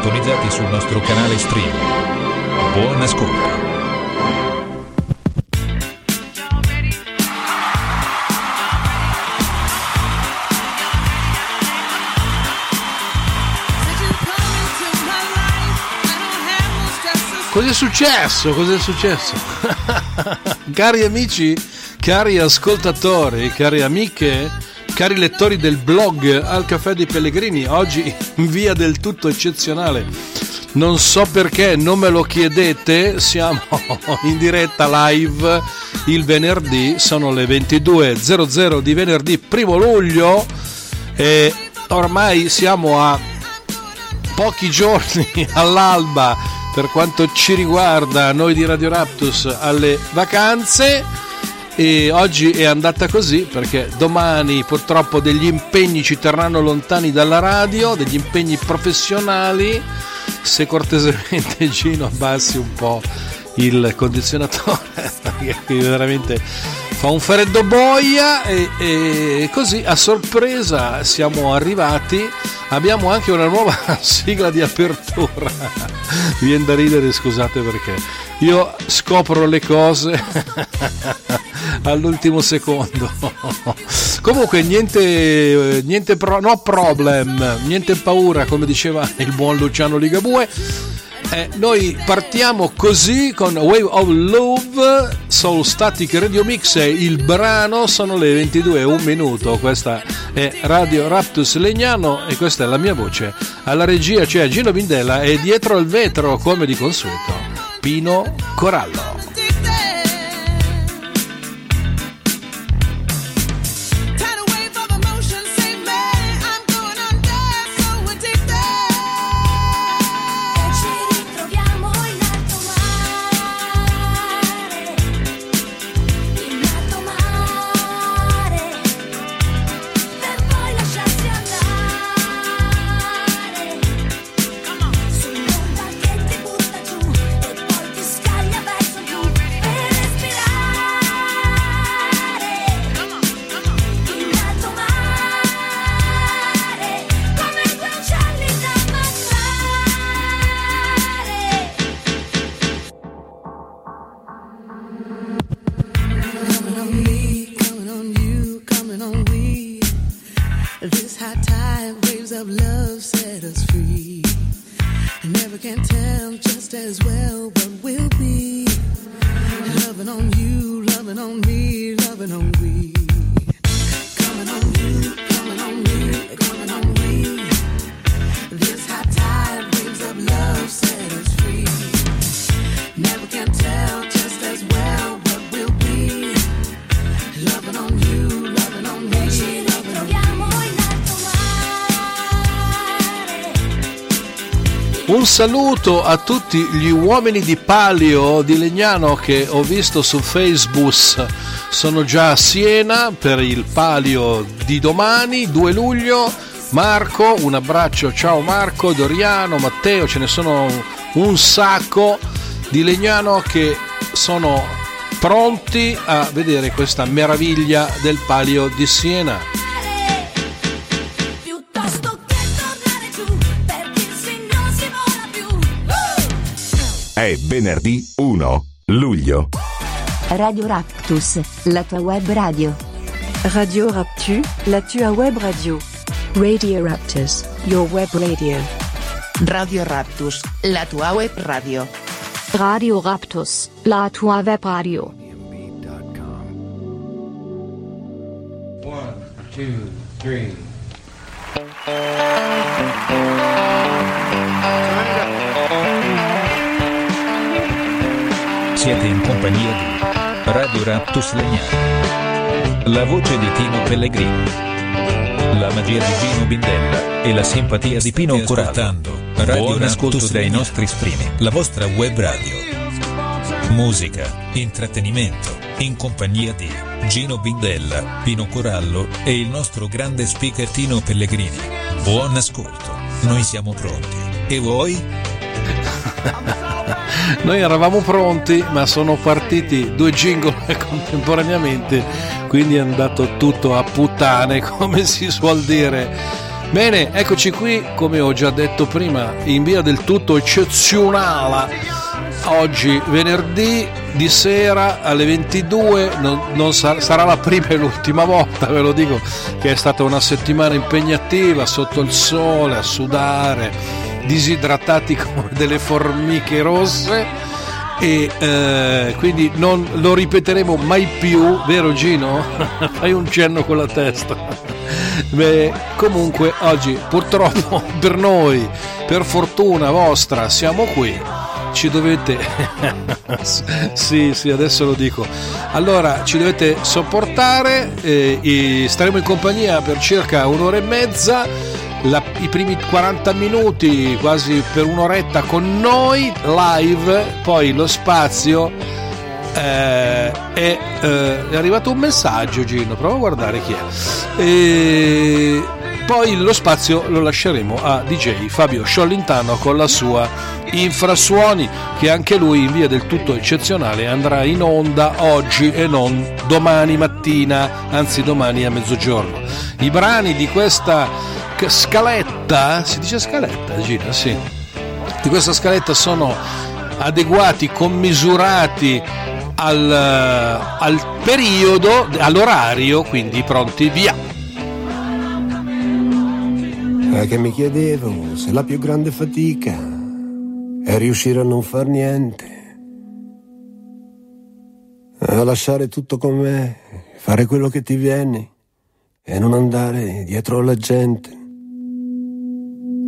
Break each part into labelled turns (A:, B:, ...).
A: Sintonizzati sul nostro canale stream. Buon ascolto.
B: Cos'è successo? Cos'è successo? cari amici, cari ascoltatori, cari amiche, cari lettori del blog Al Caffè dei Pellegrini, oggi in via del tutto eccezionale. Non so perché, non me lo chiedete, siamo in diretta live il venerdì, sono le 22.00 di venerdì primo luglio e ormai siamo a pochi giorni all'alba per quanto ci riguarda noi di Radio Raptus alle vacanze e oggi è andata così perché domani purtroppo degli impegni ci terranno lontani dalla radio, degli impegni professionali. Se cortesemente Gino abbassi un po' il condizionatore perché veramente fa un freddo boia e, e così a sorpresa siamo arrivati abbiamo anche una nuova sigla di apertura viene da ridere scusate perché io scopro le cose all'ultimo secondo. Comunque niente niente pro, no problem niente paura come diceva il buon Luciano Ligabue. Eh, noi partiamo così con Wave of Love Soul Static Radio Mix il brano sono le 22 e un minuto. Questa è Radio Raptus Legnano e questa è la mia voce. Alla regia c'è Gino Bindella e dietro al vetro come di consueto Pino Corallo Un saluto a tutti gli uomini di palio di Legnano che ho visto su Facebook. Sono già a Siena per il palio di domani, 2 luglio. Marco, un abbraccio, ciao Marco, Doriano, Matteo, ce ne sono un sacco di Legnano che sono pronti a vedere questa meraviglia del palio di Siena.
C: È venerdì 1 luglio.
D: Radio Raptus, la tua web radio.
E: Radio Raptu, la tua web radio.
D: Radio Raptus, your web radio.
F: Radio Raptus, la tua web radio.
D: Radio Raptus, la tua web radio.
G: One, two, three.
A: Siete in compagnia di Radio Raptus Legnano. La voce di Tino Pellegrini. La magia di Gino Bindella e la simpatia di Pino Corrado. Buon ascolto dai nostri spremi, la vostra web radio. Musica, intrattenimento, in compagnia di Gino Bindella, Pino Corallo e il nostro grande speaker Tino Pellegrini. Buon ascolto, noi siamo pronti. E voi?
B: Noi eravamo pronti, ma sono partiti due jingle contemporaneamente, quindi è andato tutto a puttane, come si suol dire. Bene, eccoci qui, come ho già detto prima, in via del tutto eccezionale. Oggi venerdì di sera alle 22, non, non sar- sarà la prima e l'ultima volta, ve lo dico, che è stata una settimana impegnativa sotto il sole, a sudare, disidratati come delle formiche rosse e eh, quindi non lo ripeteremo mai più, vero Gino? Fai un cenno con la testa. Beh, comunque oggi purtroppo per noi, per fortuna vostra, siamo qui. Ci dovete sì, sì, adesso lo dico. Allora, ci dovete sopportare, eh, staremo in compagnia per circa un'ora e mezza la- i primi 40 minuti, quasi per un'oretta con noi live, poi lo spazio eh, è, eh, è arrivato un messaggio Gino, prova a guardare chi è. E poi lo spazio lo lasceremo a DJ Fabio Sciolintano con la sua Infrasuoni che anche lui in via del tutto eccezionale andrà in onda oggi e non domani mattina, anzi domani a mezzogiorno. I brani di questa c- scaletta, si dice scaletta Gino? Sì. Di questa scaletta sono adeguati, commisurati al, al periodo, all'orario, quindi pronti via.
H: È che mi chiedevo se la più grande fatica è riuscire a non far niente, a lasciare tutto com'è, fare quello che ti viene e non andare dietro alla gente.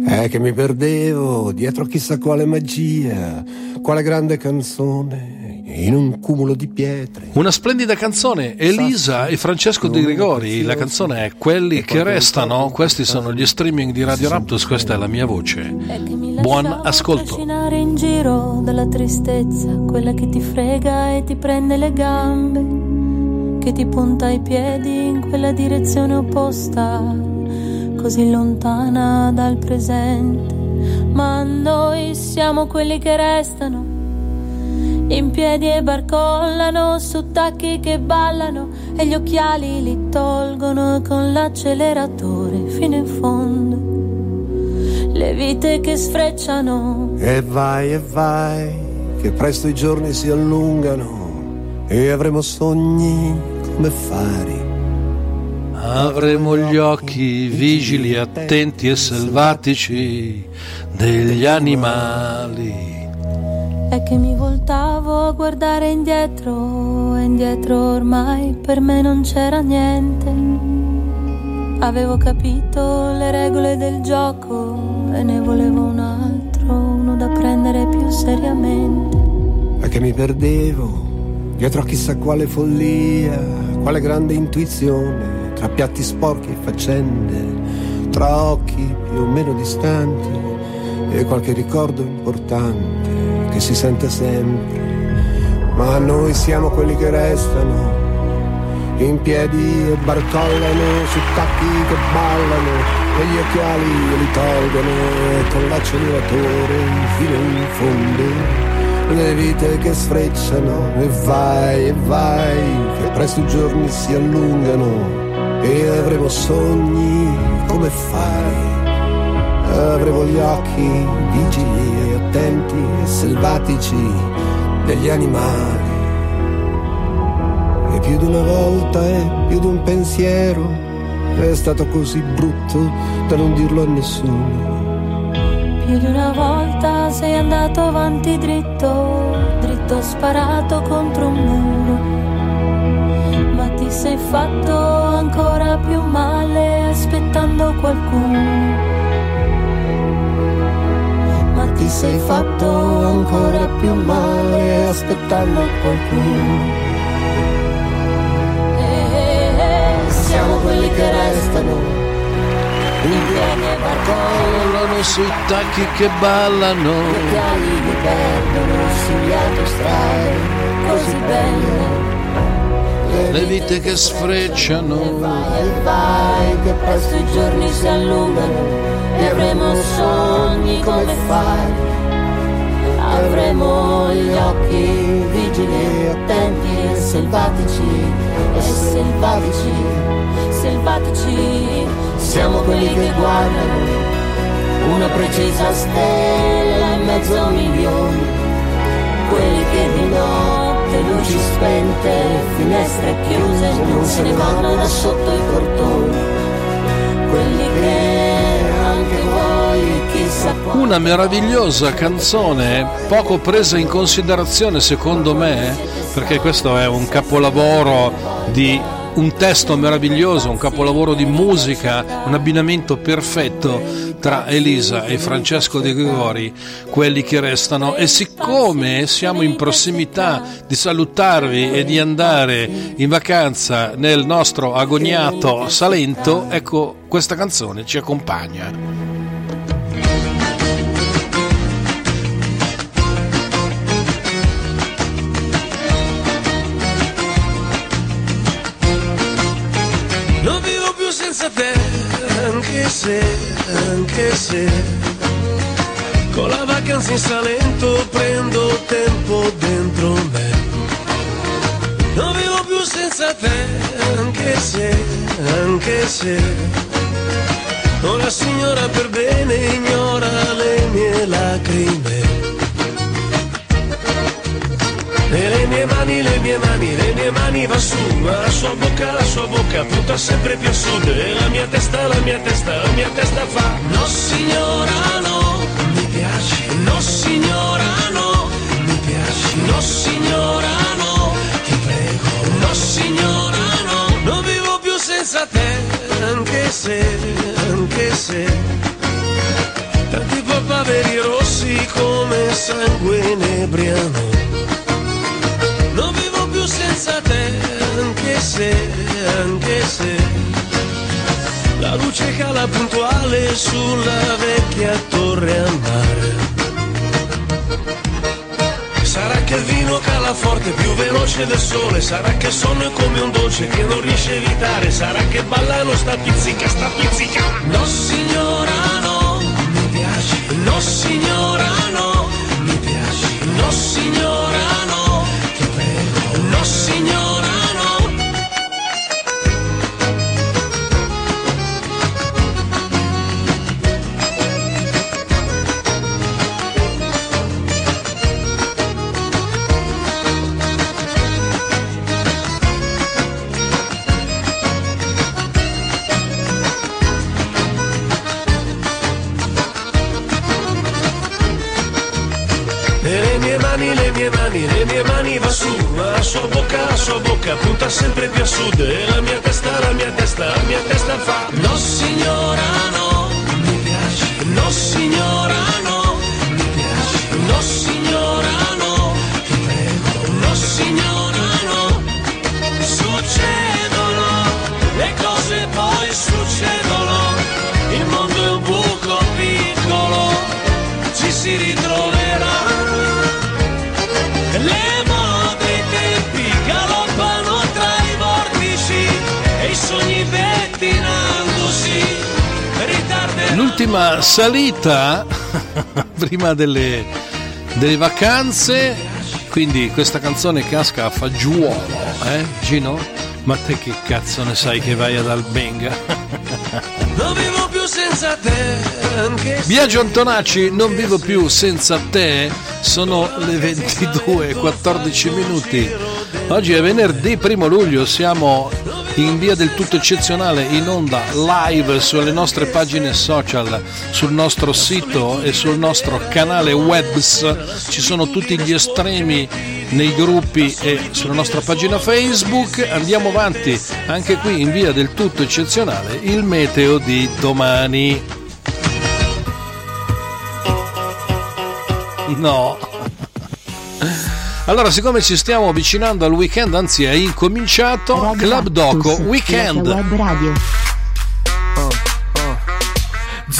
H: È che mi perdevo dietro a chissà quale magia, quale grande canzone, in un cumulo di pietre.
B: Una splendida canzone, Elisa e Francesco De Gregori. La canzone è Quelli che restano. Questi sono gli streaming di Radio Raptus. Questa è la mia voce. Buon ascolto.
I: Trascinare in giro dalla tristezza, quella che ti frega e ti prende le gambe, che ti punta i piedi in quella direzione opposta, così lontana dal presente. Ma noi siamo quelli che restano, in piedi e barcollano, su tacchi che ballano e gli occhiali li tolgono con l'acceleratore fino in fondo. Le vite che sfrecciano
H: E vai e vai, che presto i giorni si allungano e avremo sogni come fari.
B: Avremo gli occhi vigili, attenti e selvatici degli animali.
I: è che mi voltavo a guardare indietro e indietro ormai per me non c'era niente. Avevo capito le regole del gioco e ne volevo un altro, uno da prendere più seriamente.
H: È che mi perdevo dietro a chissà quale follia, quale grande intuizione, tra piatti sporchi e faccende, tra occhi più o meno distanti, e qualche ricordo importante che si sente sempre. Ma noi siamo quelli che restano in piedi e barcollano su tacchi che ballano e gli occhiali li tolgono e con l'acceleratore fino in fondo le vite che sfrecciano e vai e vai che presto i giorni si allungano e avremo sogni come fai? Avremo gli occhi vigili e attenti e selvatici degli animali. E più di una volta e più di un pensiero è stato così brutto da non dirlo a nessuno
I: Più di una volta sei andato avanti dritto, dritto sparato contro un muro. Ma ti sei fatto ancora più male aspettando qualcuno. Ma ti sei fatto ancora più male aspettando qualcuno. E siamo quelli che restano piedi e
B: Ballano sui tacchi che ballano.
I: Gli occhiali li perdono sulle autostrade così belle.
B: Le vite che sfrecciano.
I: Vai e vai, che presto i giorni si allungano e avremo sogni come fai. Avremo gli occhi vigili, attenti e selvatici, e selvatici, selvatici. Siamo quelli che guardano una precisa stella in mezzo a milioni, quelli che di notte luci spente, finestre chiuse, non se ne vanno da sotto i portoni, quelli che anche voi chissà quando
B: Una meravigliosa canzone, poco presa in considerazione secondo me, perché questo è un capolavoro di un testo meraviglioso, un capolavoro di musica, un abbinamento perfetto tra Elisa e Francesco De Gregori, quelli che restano. E siccome siamo in prossimità di salutarvi e di andare in vacanza nel nostro agognato Salento, ecco questa canzone ci accompagna.
J: Anche se, anche se Con la vacanza in Salento prendo tempo dentro me. Non vivo più senza te, anche se, anche se Una signora per bene ignora le mie lacrime le mie mani, le mie mani, le mie mani va su, ma la sua bocca, la sua bocca punta sempre più a sud e la mia testa, la mia testa, la mia testa fa No signora no, mi piaci, no signora no, mi piaci, no signora no, ti prego, no signora no, non vivo più senza te, anche se, anche se. Tanti papaveri rossi come sangue inebriano senza te, anche se, anche se. La luce cala puntuale sulla vecchia torre a mare. Sarà che il vino cala forte, più veloce del sole, sarà che il sonno è come un dolce che non riesce a evitare, sarà che ballano sta pizzica, sta pizzica. No signora no, mi piaci, no signora no, mi piaci, no signora no signora sua bocca, la sua bocca punta sempre più a sud. E la mia testa, la mia testa, la mia testa fa No signora no, mi piaci, no signora no, mi piaci, no signora no, ti prego, no signora no, succedono, le cose poi succedono, il mondo è un buco piccolo
B: L'ultima salita prima delle, delle vacanze, quindi questa canzone casca a fagiolo, eh Gino? Ma te che cazzo ne sai che vai ad Albenga?
J: Non vivo più senza te,
B: Biagio Antonacci, non vivo più senza te, sono le 22 14 minuti. Oggi è venerdì 1 luglio, siamo in via del tutto eccezionale, in onda live sulle nostre pagine social, sul nostro sito e sul nostro canale webs. Ci sono tutti gli estremi nei gruppi e sulla nostra pagina Facebook. Andiamo avanti anche qui in via del tutto eccezionale, il meteo di domani. No. Allora, siccome ci stiamo avvicinando al weekend, anzi è incominciato Club Doco Weekend.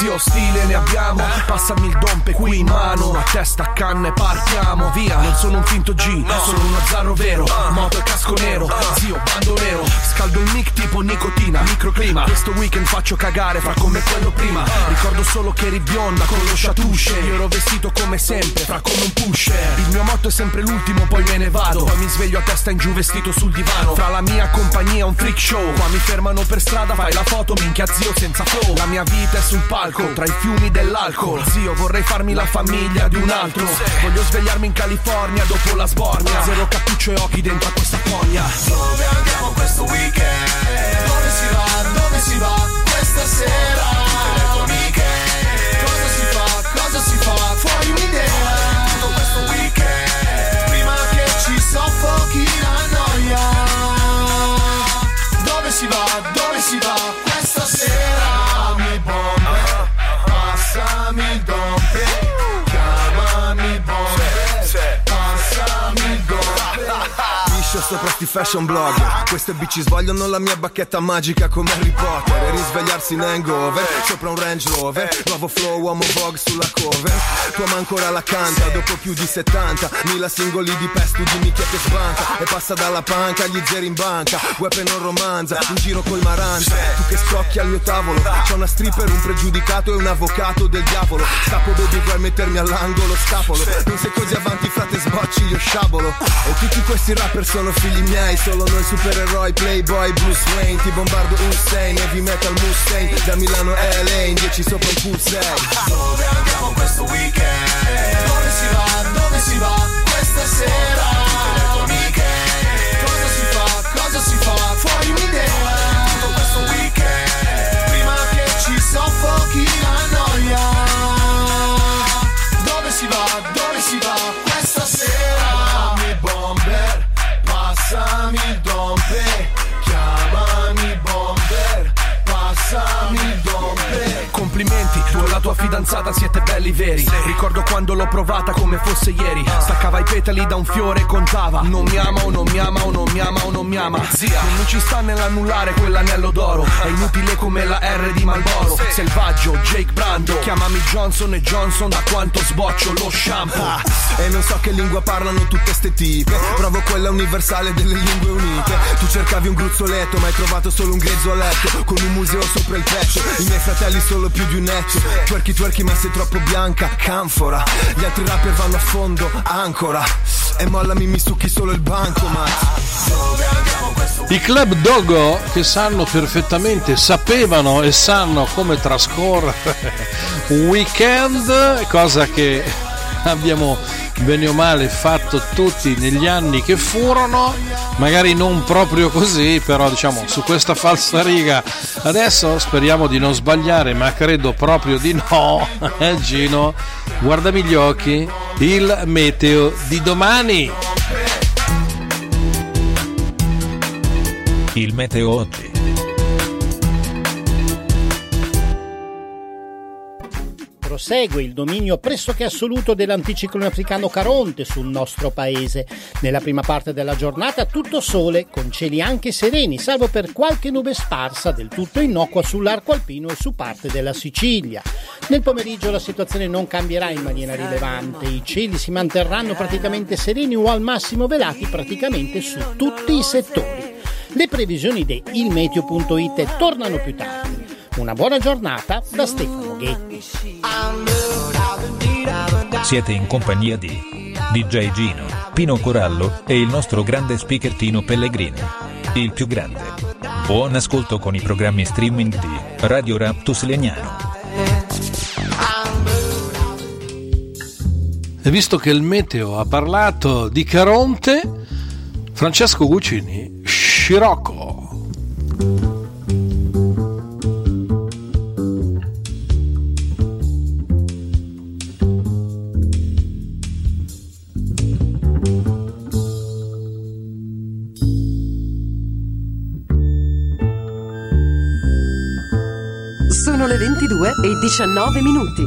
K: Zio stile ne abbiamo. Passami il dompe qui in mano. A testa a canne partiamo Via, non sono un finto G Sono un azzarro vero. Moto e casco nero. Zio, bando nero. Scaldo il mic tipo nicotina. Microclima. Questo weekend faccio cagare Fra come quello prima. Ricordo solo che eri bionda con lo chatouche Io ero vestito come sempre Fra come un pusher. Il mio motto è sempre l'ultimo Poi me ne vado. Poi mi sveglio a testa in giù vestito sul divano. Fra la mia compagnia un freak show. Qua mi fermano per strada Fai la foto minchia zio senza flow. La mia vita è sul palco Tra i fiumi dell'alcol Zio vorrei farmi la famiglia di un altro Voglio svegliarmi in California dopo la sbornia Zero cappuccio e occhi dentro a questa foglia Dove andiamo questo weekend? Dove si va? Dove si va? Questa sera Dove si va? Dove si va?
L: Sopra sti fashion blogger. Queste bici svogliono la mia bacchetta magica come Harry Potter. E risvegliarsi in hangover Sopra un Range Rover. Nuovo flow, uomo Vogue sulla cover. Tua ma ancora la canta Dopo più di 70 Mila singoli di pesto dimmi chi è che sbanca. E passa dalla panca agli zeri in banca. Weapon non romanza In giro col maranza. Tu che scrocchi al mio tavolo C'è una stripper, un pregiudicato e un avvocato del diavolo. Scappo baby vuoi mettermi all'angolo Scapolo. Non sei così avanti frate sbocci io sciabolo. E tutti questi rapper sono figli miei Solo noi supereroi Playboy Bruce Wayne Ti bombardo Hussein Heavy metal Mustaine Da Milano a LA in 10 sopra un pool 6
K: Dove andiamo questo weekend? Dove si va? Dove si va? Questa sera? Fuori un'idea questo weekend Prima che ci soffochi fidanzata siete belli veri. Ricordo quando l'ho provata come fosse ieri. Staccava i petali da un fiore e contava. Non mi ama o non mi ama o non mi ama o non mi ama. Zia, non ci sta nell'annullare quell'anello d'oro. È inutile come la R di Malboro Selvaggio, Jake Brando. Chiamami Johnson e Johnson da quanto sboccio lo shampoo.
L: Ah, E non so che lingua parlano tutte ste tipe. Provo quella universale delle lingue unite. Tu cercavi un gruzzoletto ma hai trovato solo un grezzo a letto Con un museo sopra il petto. I miei fratelli solo più di un etto Twerky twerky ma sei troppo bianca Canfora. Gli altri rapper vanno a fondo Ancora. E mollami mi succhi solo il banco ma Dove andiamo questo
B: I club dogo che sanno perfettamente, sapevano e sanno come trascorrere un weekend, cosa che abbiamo bene o male fatto tutti negli anni che furono, magari non proprio così, però diciamo su questa falsa riga. Adesso speriamo di non sbagliare, ma credo proprio di no. Eh Gino, guardami gli occhi, il meteo di domani.
A: Il meteo oggi.
M: Prosegue il dominio pressoché assoluto dell'anticiclone africano Caronte sul nostro paese. Nella prima parte della giornata tutto sole, con cieli anche sereni, salvo per qualche nube sparsa del tutto innocua sull'arco alpino e su parte della Sicilia. Nel pomeriggio la situazione non cambierà in maniera rilevante, i cieli si manterranno praticamente sereni o al massimo velati praticamente su tutti i settori. Le previsioni di ilmeteo.it tornano più tardi. Una buona giornata da Stefano Ghetti.
A: Siete in compagnia di DJ Gino, Pino Corallo e il nostro grande speaker Tino Pellegrini. Il più grande. Buon ascolto con i programmi streaming di Radio Raptus Legnano.
B: E visto che il meteo ha parlato di Caronte, Francesco Guccini, Scirocco.
N: 2 e 19 minuti.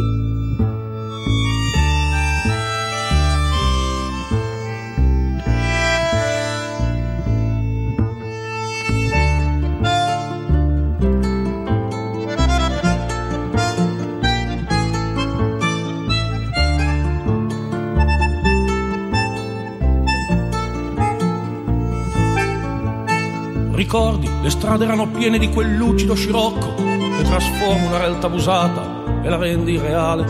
O: Ricordi, le strade erano piene di quel lucido scirocco trasforma una realtà abusata e la rende irreale.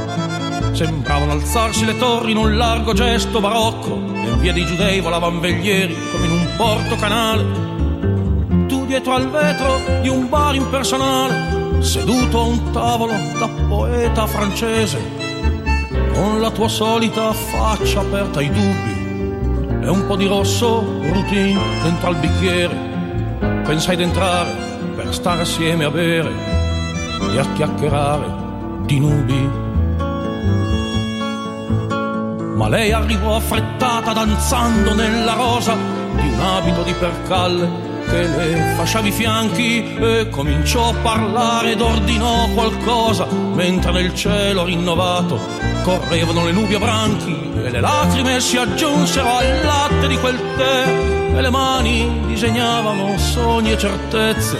O: Sembravano alzarsi le torri in un largo gesto barocco e in via dei giudei volavano veglieri come in un porto canale. Tu dietro al vetro di un bar impersonale, seduto a un tavolo da poeta francese, con la tua solita faccia aperta ai dubbi e un po' di rosso routine dentro al bicchiere pensai d'entrare per stare assieme a bere e a chiacchierare di nubi. Ma lei arrivò affrettata danzando nella rosa di un abito di percalle che le fasciava i fianchi e cominciò a parlare ed ordinò qualcosa mentre nel cielo rinnovato correvano le nubi a branchi e le lacrime si aggiunsero al latte di quel tè e le mani disegnavano sogni e certezze.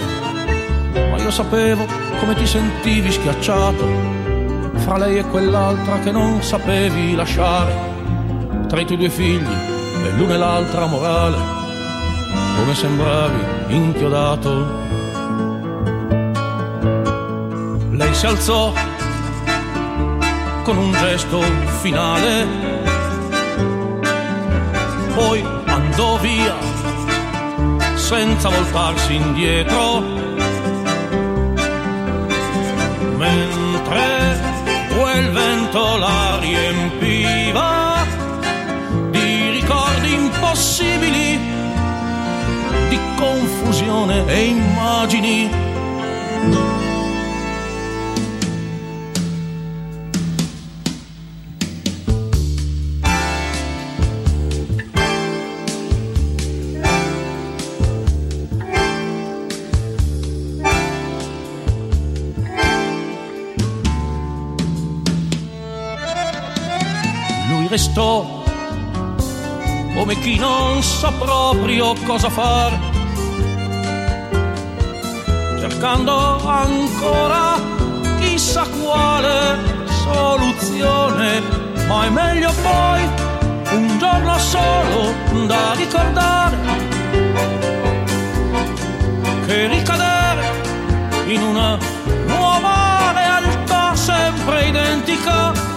O: Ma io sapevo come ti sentivi schiacciato. Fra lei e quell'altra che non sapevi lasciare, tra i tuoi due figli e l'una e l'altra morale, come sembravi inchiodato. Lei si alzò con un gesto finale, poi andò via senza voltarsi indietro, mentre quel vento la riempiva di ricordi impossibili, di confusione e immagini. Restò come chi non sa proprio cosa fare, cercando ancora chissà quale soluzione, ma è meglio poi un giorno solo da ricordare che ricadere in una nuova realtà sempre identica.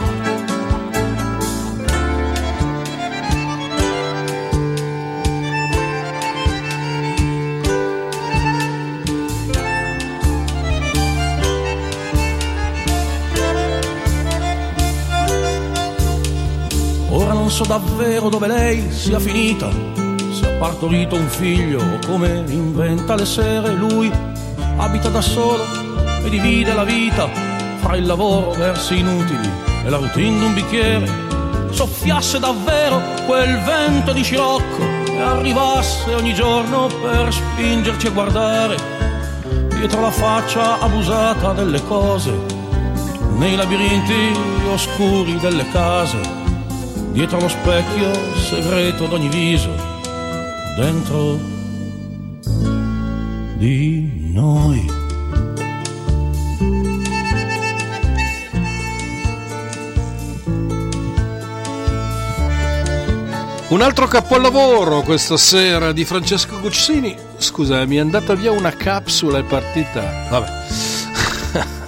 O: So davvero dove lei sia finita, se ha partorito un figlio o come inventa le sere. Lui abita da solo e divide la vita fra il lavoro, versi inutili e la routine d'un bicchiere. Soffiasse davvero quel vento di scirocco e arrivasse ogni giorno per spingerci a guardare dietro la faccia abusata delle cose, nei labirinti oscuri delle case dietro lo specchio segreto d'ogni viso, dentro di noi.
B: Un altro capolavoro questa sera di Francesco Guccini. Scusa, mi è andata via una capsula e partita. Vabbè.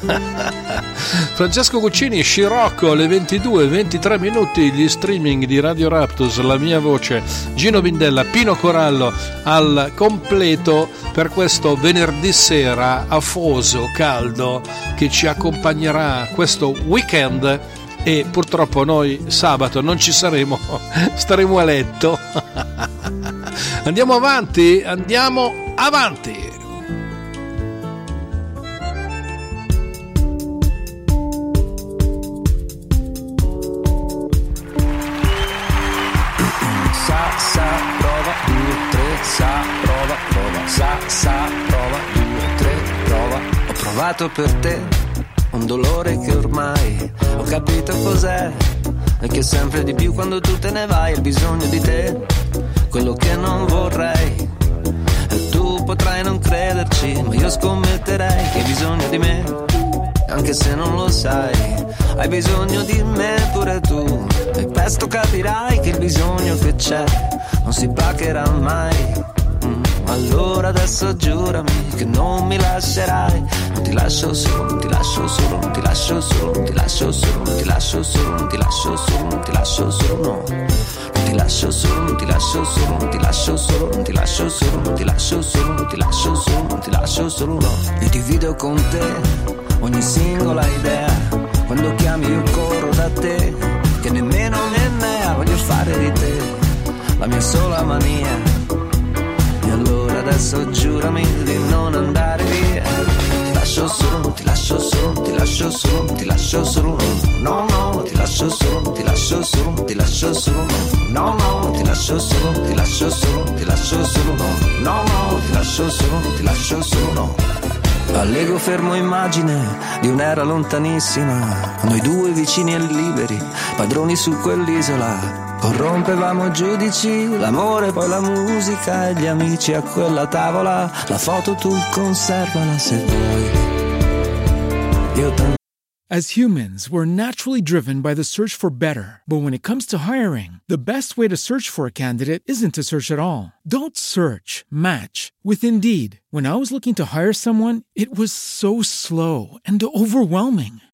B: Francesco Guccini, Scirocco, alle 22, 23 minuti, gli streaming di Radio Raptus, la mia voce, Gino Bindella, Pino Corallo al completo per questo venerdì sera afoso, caldo, che ci accompagnerà questo weekend e purtroppo noi sabato non ci saremo, staremo a letto. Andiamo avanti, andiamo avanti.
P: Provato per te un dolore che ormai ho capito cos'è. E che sempre di più quando tu te ne vai ho bisogno di te. Quello che non vorrei. E tu potrai non crederci, ma io scommetterei che hai bisogno di me. Anche se non lo sai, hai bisogno di me pure tu. E presto capirai che il bisogno che c'è non si pagherà mai. Mm, Allora adesso giurami che non mi lascerai. Non ti lascio solo, non ti lascio solo, non ti lascio solo, non ti lascio solo, non ti lascio solo, non ti lascio solo, non ti lascio solo, no. Non ti lascio solo, non ti lascio solo, non ti lascio solo, non ti lascio solo, non ti lascio solo, non ti lascio solo, non ti lascio solo, no. Io divido con te ogni singola idea. Quando chiami io corro da te, che nemmeno ne mea voglio fare di te la mia sola mania. E adesso giurami di non andare via. Ti lascio solo, ti lascio solo, ti lascio solo, ti lascio solo, no, no, ti lascio solo, ti lascio solo, ti lascio solo, no, no, ti lascio solo, ti lascio solo, ti lascio solo, no, no, ti lascio solo, ti lascio solo, no. Allego fermo immagine di un'era lontanissima, noi due vicini e liberi, padroni su quell'isola. Giudici, l'amore, poi la musica e gli amici a quella tavola. La foto tu conservala se vuoi.
Q: As humans, we're naturally driven by the search for better. But when it comes to hiring, the best way to search for a candidate isn't to search at all. Don't search, match with Indeed. When I was looking to hire someone, it was so slow and overwhelming.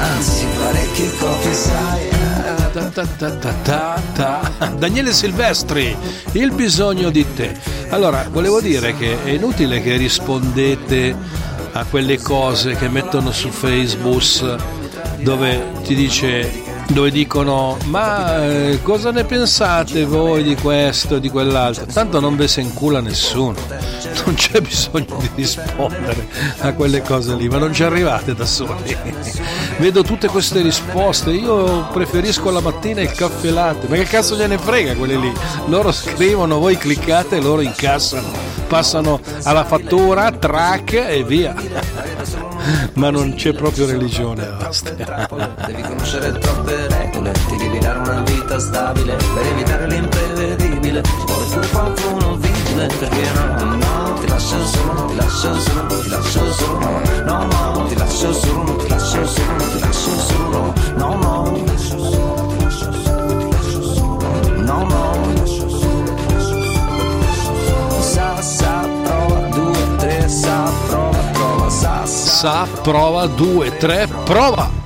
P: Anzi, parecchie copie, sai?
B: Daniele Silvestri, il bisogno di te. Allora, volevo dire che è inutile che rispondete a quelle cose che mettono su Facebook dove ti dice dove dicono ma eh, cosa ne pensate voi di questo di quell'altro tanto non ve se incula nessuno non c'è bisogno di rispondere a quelle cose lì ma non ci arrivate da soli vedo tutte queste risposte. Io preferisco la mattina il caffè latte. Ma che cazzo gliene frega quelle lì? Loro scrivono voi cliccate loro incassano. Passano alla fattura track e via. Ma non c'è proprio religione.
P: Devi conoscere troppe regole, devi dare una vita stabile per evitare l'imprevedibile. Ci vuole qualcuno vigile, perché no, no, ti lascio solo, non ti lascio solo, non ti lascio solo, no, no, ti lascio solo, ti lascio solo, ti lascio solo, no, no, ti lascio solo, sa, sa, prova, due, tre, sa,
B: sa, prova, 2, 3, prova!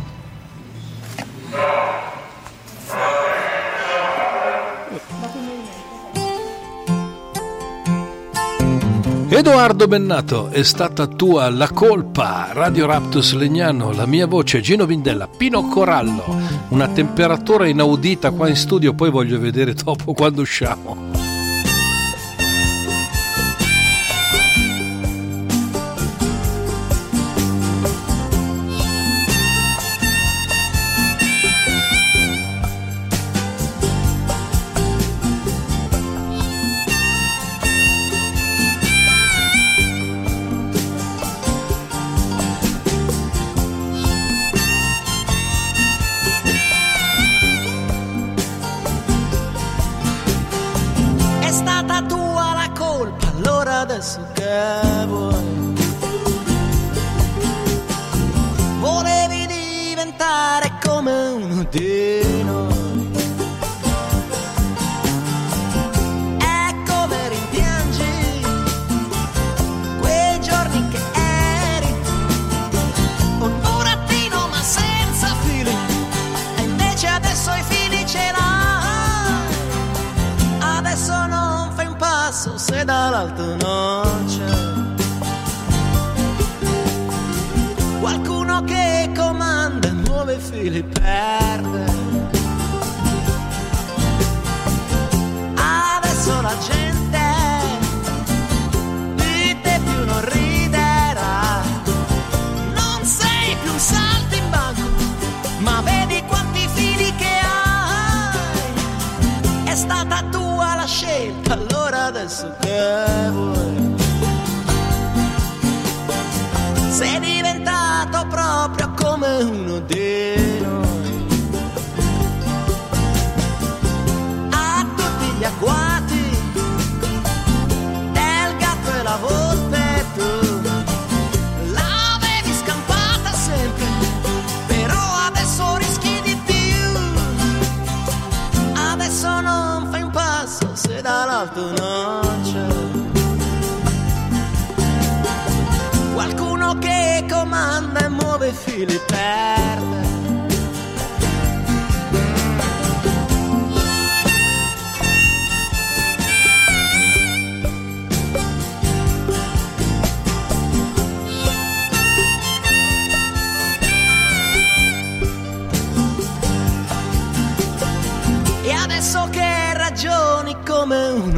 B: Edoardo Bennato, è stata tua la colpa. Radio Raptus Legnano, la mia voce, Gino Vindella, Pino Corallo. Una temperatura inaudita qua in studio, poi voglio vedere dopo quando usciamo.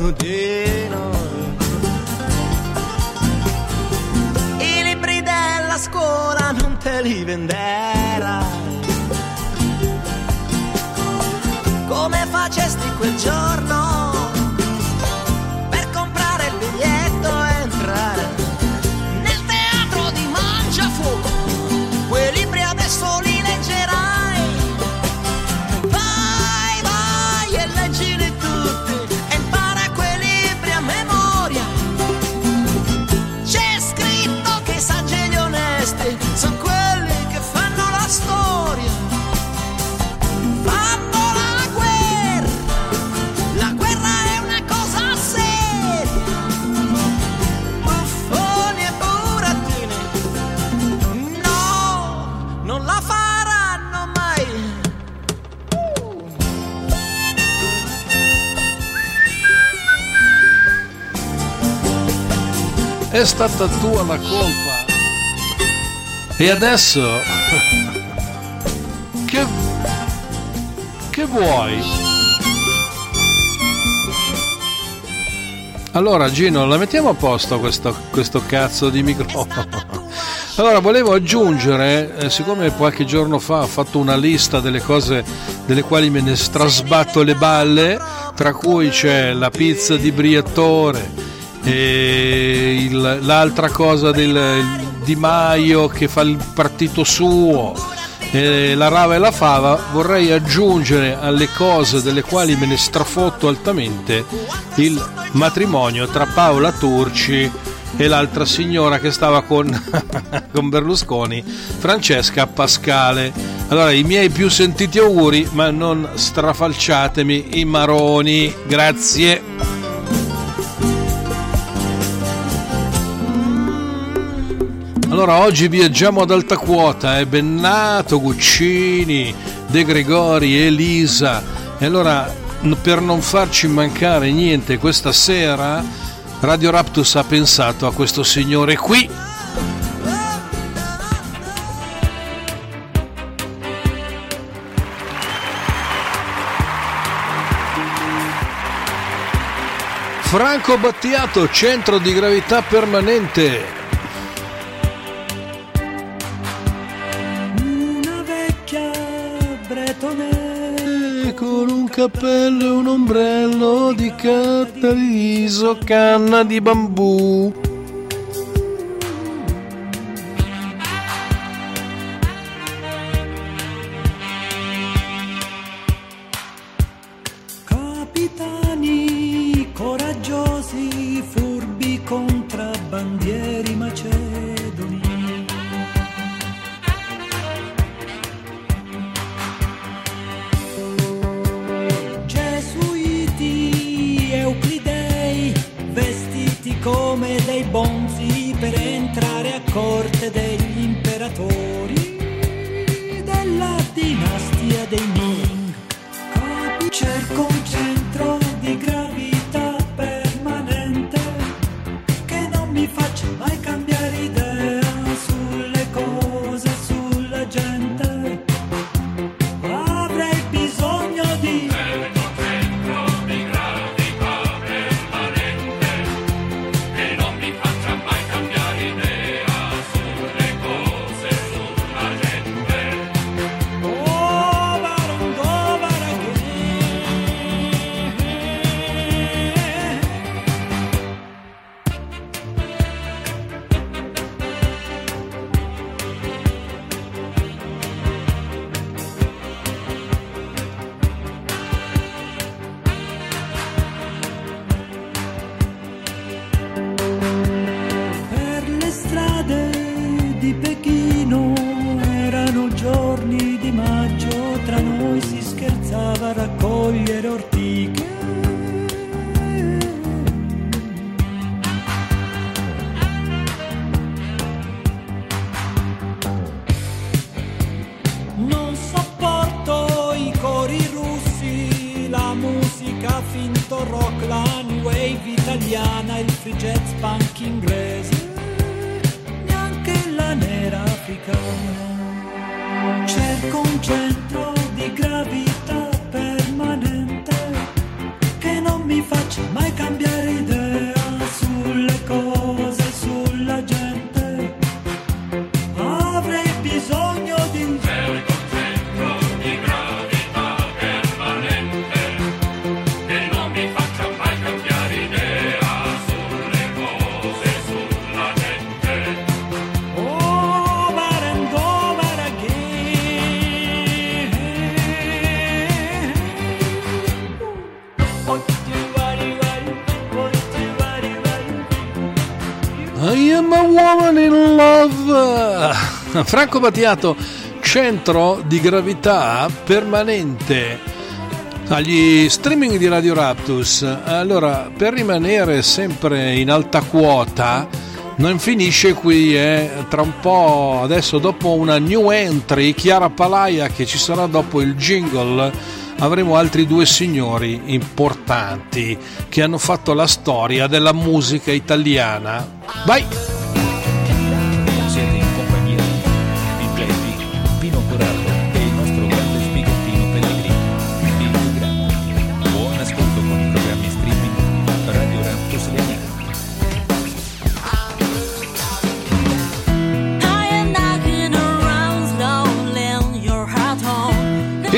R: Come uno di noi I libri della scuola non te li venderai. Come facesti quel giorno È
B: stata tua la colpa. E adesso... Che... Che vuoi? Allora Gino, la mettiamo a posto questo, questo cazzo di microfono. Allora, volevo aggiungere, eh, siccome qualche giorno fa ho fatto una lista delle cose delle quali me ne strasbatto le balle, tra cui c'è la pizza di Briatore, il- l'altra cosa del Di Maio che fa il partito suo, e la rava e la fava, vorrei aggiungere alle cose delle quali me ne strafotto altamente il matrimonio tra Paola Turci e l'altra signora che stava con, con Berlusconi, Francesca Pascale. Allora, i miei più sentiti auguri, ma non strafalciatemi i maroni. Grazie. Allora oggi viaggiamo ad alta quota, è Bennato, Guccini, De Gregori, Elisa. E allora per non farci mancare niente questa sera, Radio Raptus ha pensato a questo signore qui. Franco Battiato, centro di gravità permanente. Cappello e un ombrello di carta riso, canna di bambù.
S: Dinastia dei
B: Franco Battiato, centro di gravità permanente agli streaming di Radio Raptus. Allora, per rimanere sempre in alta quota, non finisce qui, eh. tra un po', adesso dopo una new entry, Chiara Palaia che ci sarà dopo il jingle, avremo altri due signori importanti che hanno fatto la storia della musica italiana. Vai!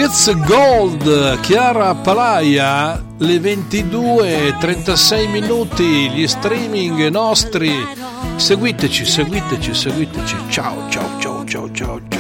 B: It's Gold, Chiara Palaia, le 22.36 minuti, gli streaming nostri. Seguiteci, seguiteci, seguiteci. Ciao, ciao, ciao, ciao, ciao, ciao.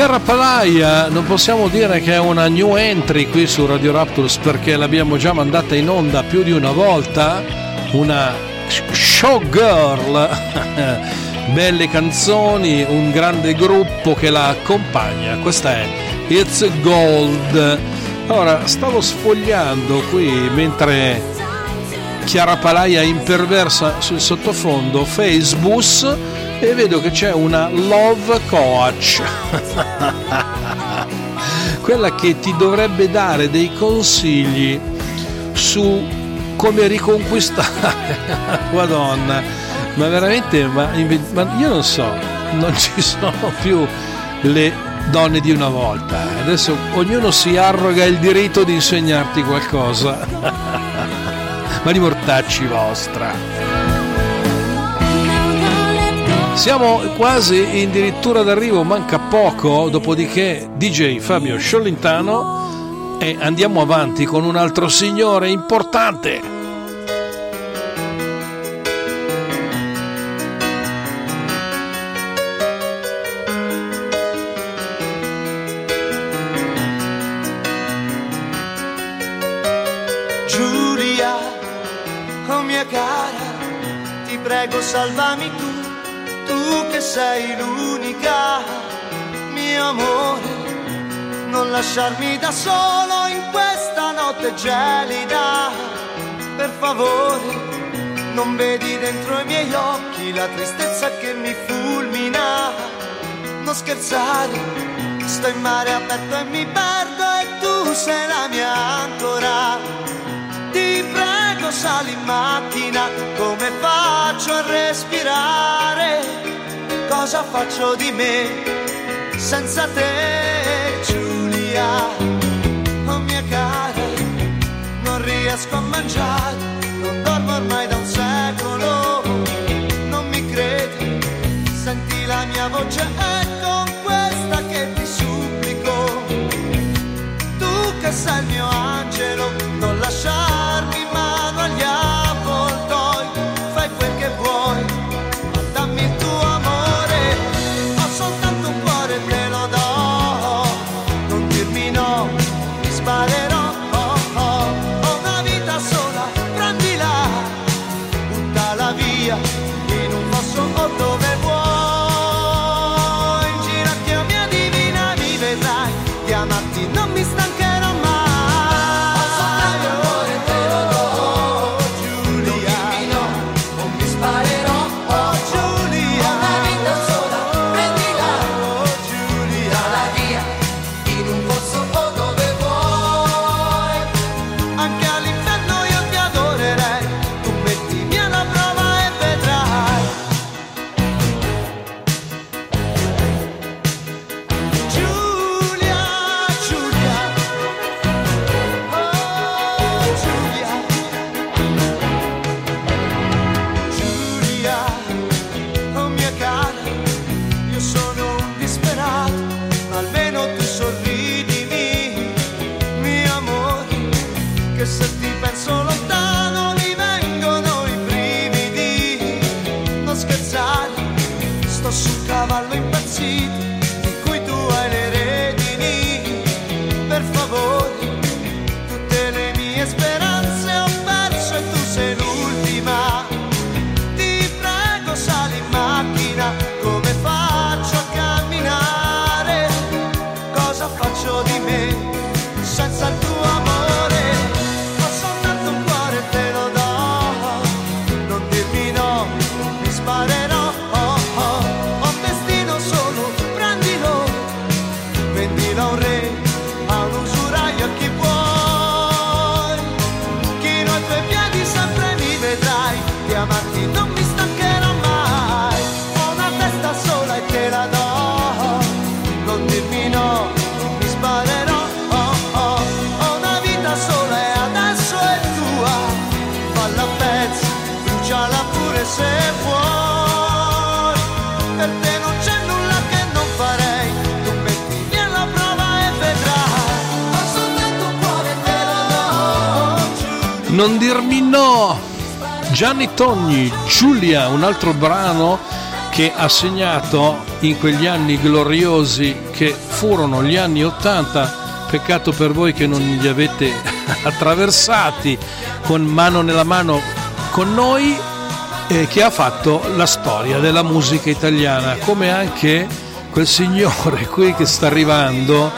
B: Chiara Palaia, non possiamo dire che è una new entry qui su Radio Raptors perché l'abbiamo già mandata in onda più di una volta, una showgirl, belle canzoni, un grande gruppo che la accompagna, questa è It's Gold. Ora, stavo sfogliando qui mentre Chiara Palaia imperversa sul sottofondo. Facebook e vedo che c'è una love coach. Quella che ti dovrebbe dare dei consigli su come riconquistare la tua donna. Ma veramente ma, ma io non so non ci sono più le donne di una volta. Adesso ognuno si arroga il diritto di insegnarti qualcosa. Ma di mortacci vostra siamo quasi addirittura d'arrivo, manca poco, dopodiché DJ Fabio Sciolintano e andiamo avanti con un altro signore importante.
T: Giulia, oh mia cara, ti prego salvami tu sei l'unica, mio amore, non lasciarmi da solo in questa notte gelida, per favore. Non vedi dentro i miei occhi la tristezza che mi fulmina. Non scherzare, sto in mare aperto e mi perdo e tu sei la mia ancora. Ti prego sali in macchina, come faccio a respirare? Cosa faccio di me senza te, Giulia? Oh mia cara, non riesco a mangiare, non dormo ormai da un secolo, non mi credi, senti la mia voce è con questa che ti supplico, tu che sei il mio angelo, Non dirmi no!
B: Gianni Togni, Giulia, un altro brano che ha segnato in quegli anni gloriosi che furono gli anni Ottanta. Peccato per voi che non li avete attraversati con mano nella mano con noi, eh, che ha fatto la storia della musica italiana, come anche quel signore qui che sta arrivando,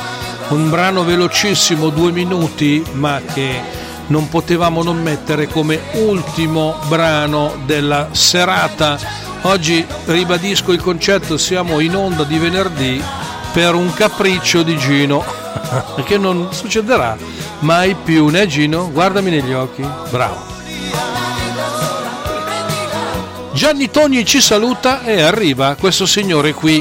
B: un brano velocissimo, due minuti, ma che non potevamo non mettere come ultimo brano della serata. Oggi ribadisco il concetto, siamo in onda di venerdì per un capriccio di Gino, che non succederà mai più, né Gino? Guardami negli occhi, bravo. Gianni Togni ci saluta e arriva questo signore qui.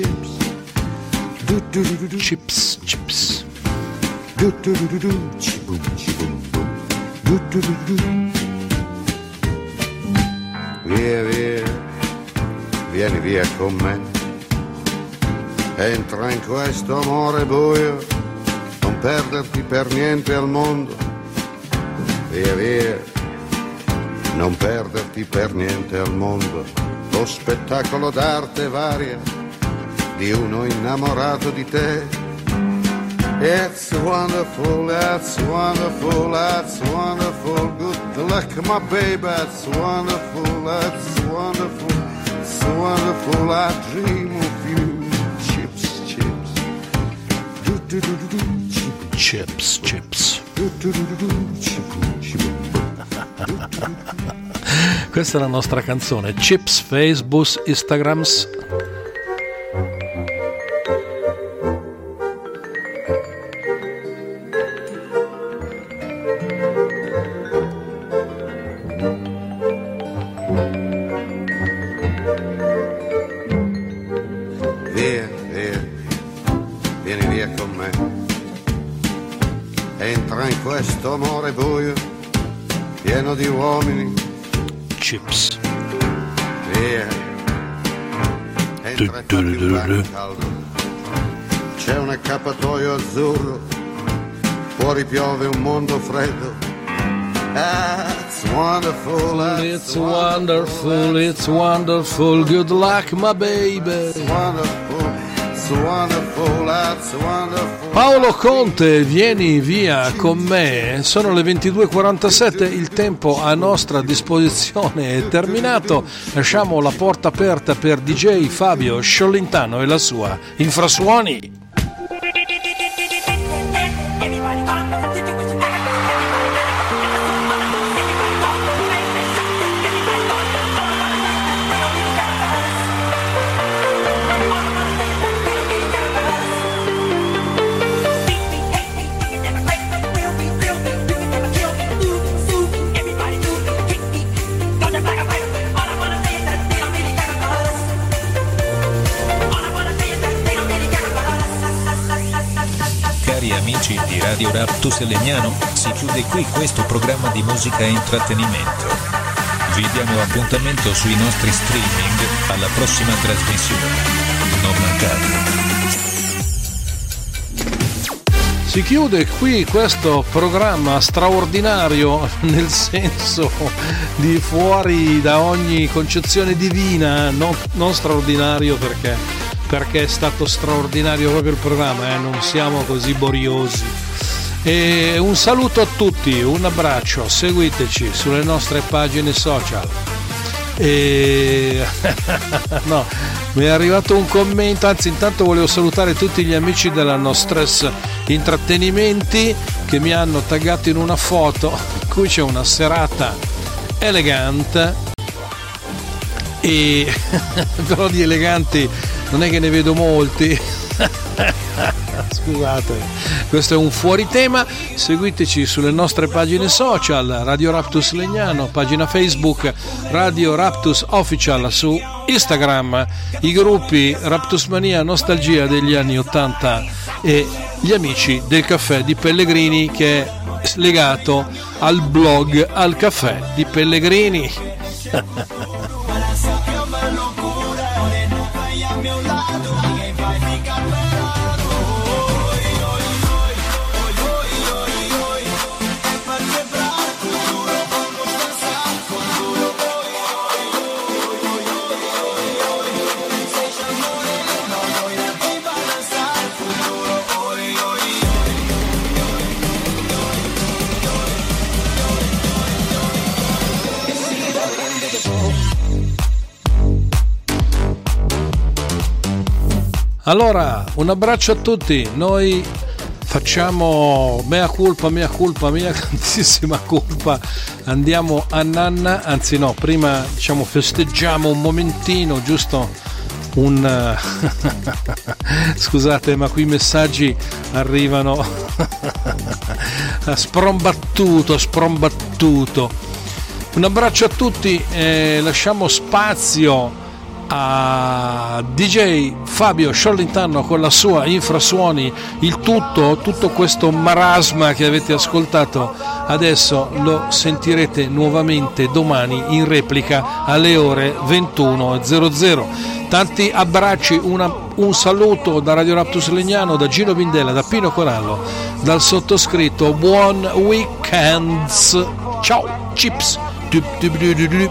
U: chips. Do do do do do.
B: Chips, chips.
U: Do do do do do. Chiboom, chiboom, boom. Do do do do. Via, via, vieni via con me. Entra in questo amore buio, non perderti per niente al mondo. Via, via, non perderti per niente al mondo. Lo spettacolo d'arte varia di uno innamorato di te. It's wonderful, that's wonderful, that's wonderful. Good luck, my baby, that's wonderful, that's wonderful, it's wonderful. I dream of you. Chips, chips. Do, do, do, do, do. Chip,
B: Chips, chips.
U: do, do, do, do, do. Chip, chip.
B: Questa è la nostra canzone. Chips, Facebook, Instagrams.
U: C'è un accappatoio azzurro, fuori piove un mondo freddo. Ah, it's wonderful, that's
B: It's wonderful, it's wonderful. Good luck, my baby. Paolo Conte, vieni via con me. Sono le 22.47, il tempo a nostra disposizione è terminato. Lasciamo la porta aperta per DJ Fabio Sciolintano e la sua Infrasuoni.
A: Radio Raptus Legnano, si chiude qui questo programma di musica e intrattenimento. Vi diamo appuntamento sui nostri streaming alla prossima trasmissione. Non mancate.
B: Si chiude qui questo programma straordinario nel senso di fuori da ogni concezione divina, non, non straordinario perché, perché è stato straordinario proprio il programma, eh, non siamo così boriosi. E un saluto a tutti, un abbraccio, seguiteci sulle nostre pagine social. E no, mi è arrivato un commento, anzi intanto volevo salutare tutti gli amici della Nostres Intrattenimenti che mi hanno taggato in una foto in cui c'è una serata elegante. E però di eleganti non è che ne vedo molti. Scusate, questo è un fuori tema. Seguiteci sulle nostre pagine social, Radio Raptus Legnano, pagina Facebook Radio Raptus Official su Instagram, i gruppi Raptus Mania Nostalgia degli anni 80 e gli amici del caffè di Pellegrini che è legato al blog al caffè di Pellegrini. Allora, un abbraccio a tutti. Noi facciamo mea culpa, mea culpa, mea grandissima colpa. Andiamo a Nanna, anzi no, prima diciamo festeggiamo un momentino, giusto? Un scusate, ma qui i messaggi arrivano a sprombattuto, sprombattuto. Un abbraccio a tutti e lasciamo spazio a DJ Fabio Sciollintano con la sua infrasuoni, il tutto, tutto questo marasma che avete ascoltato adesso lo sentirete nuovamente domani in replica alle ore 21.00. Tanti abbracci, una, un saluto da Radio Raptus Legnano, da Gino Vindella, da Pino Corallo, dal sottoscritto, buon weekends, ciao, chips. Dup, dup, dup,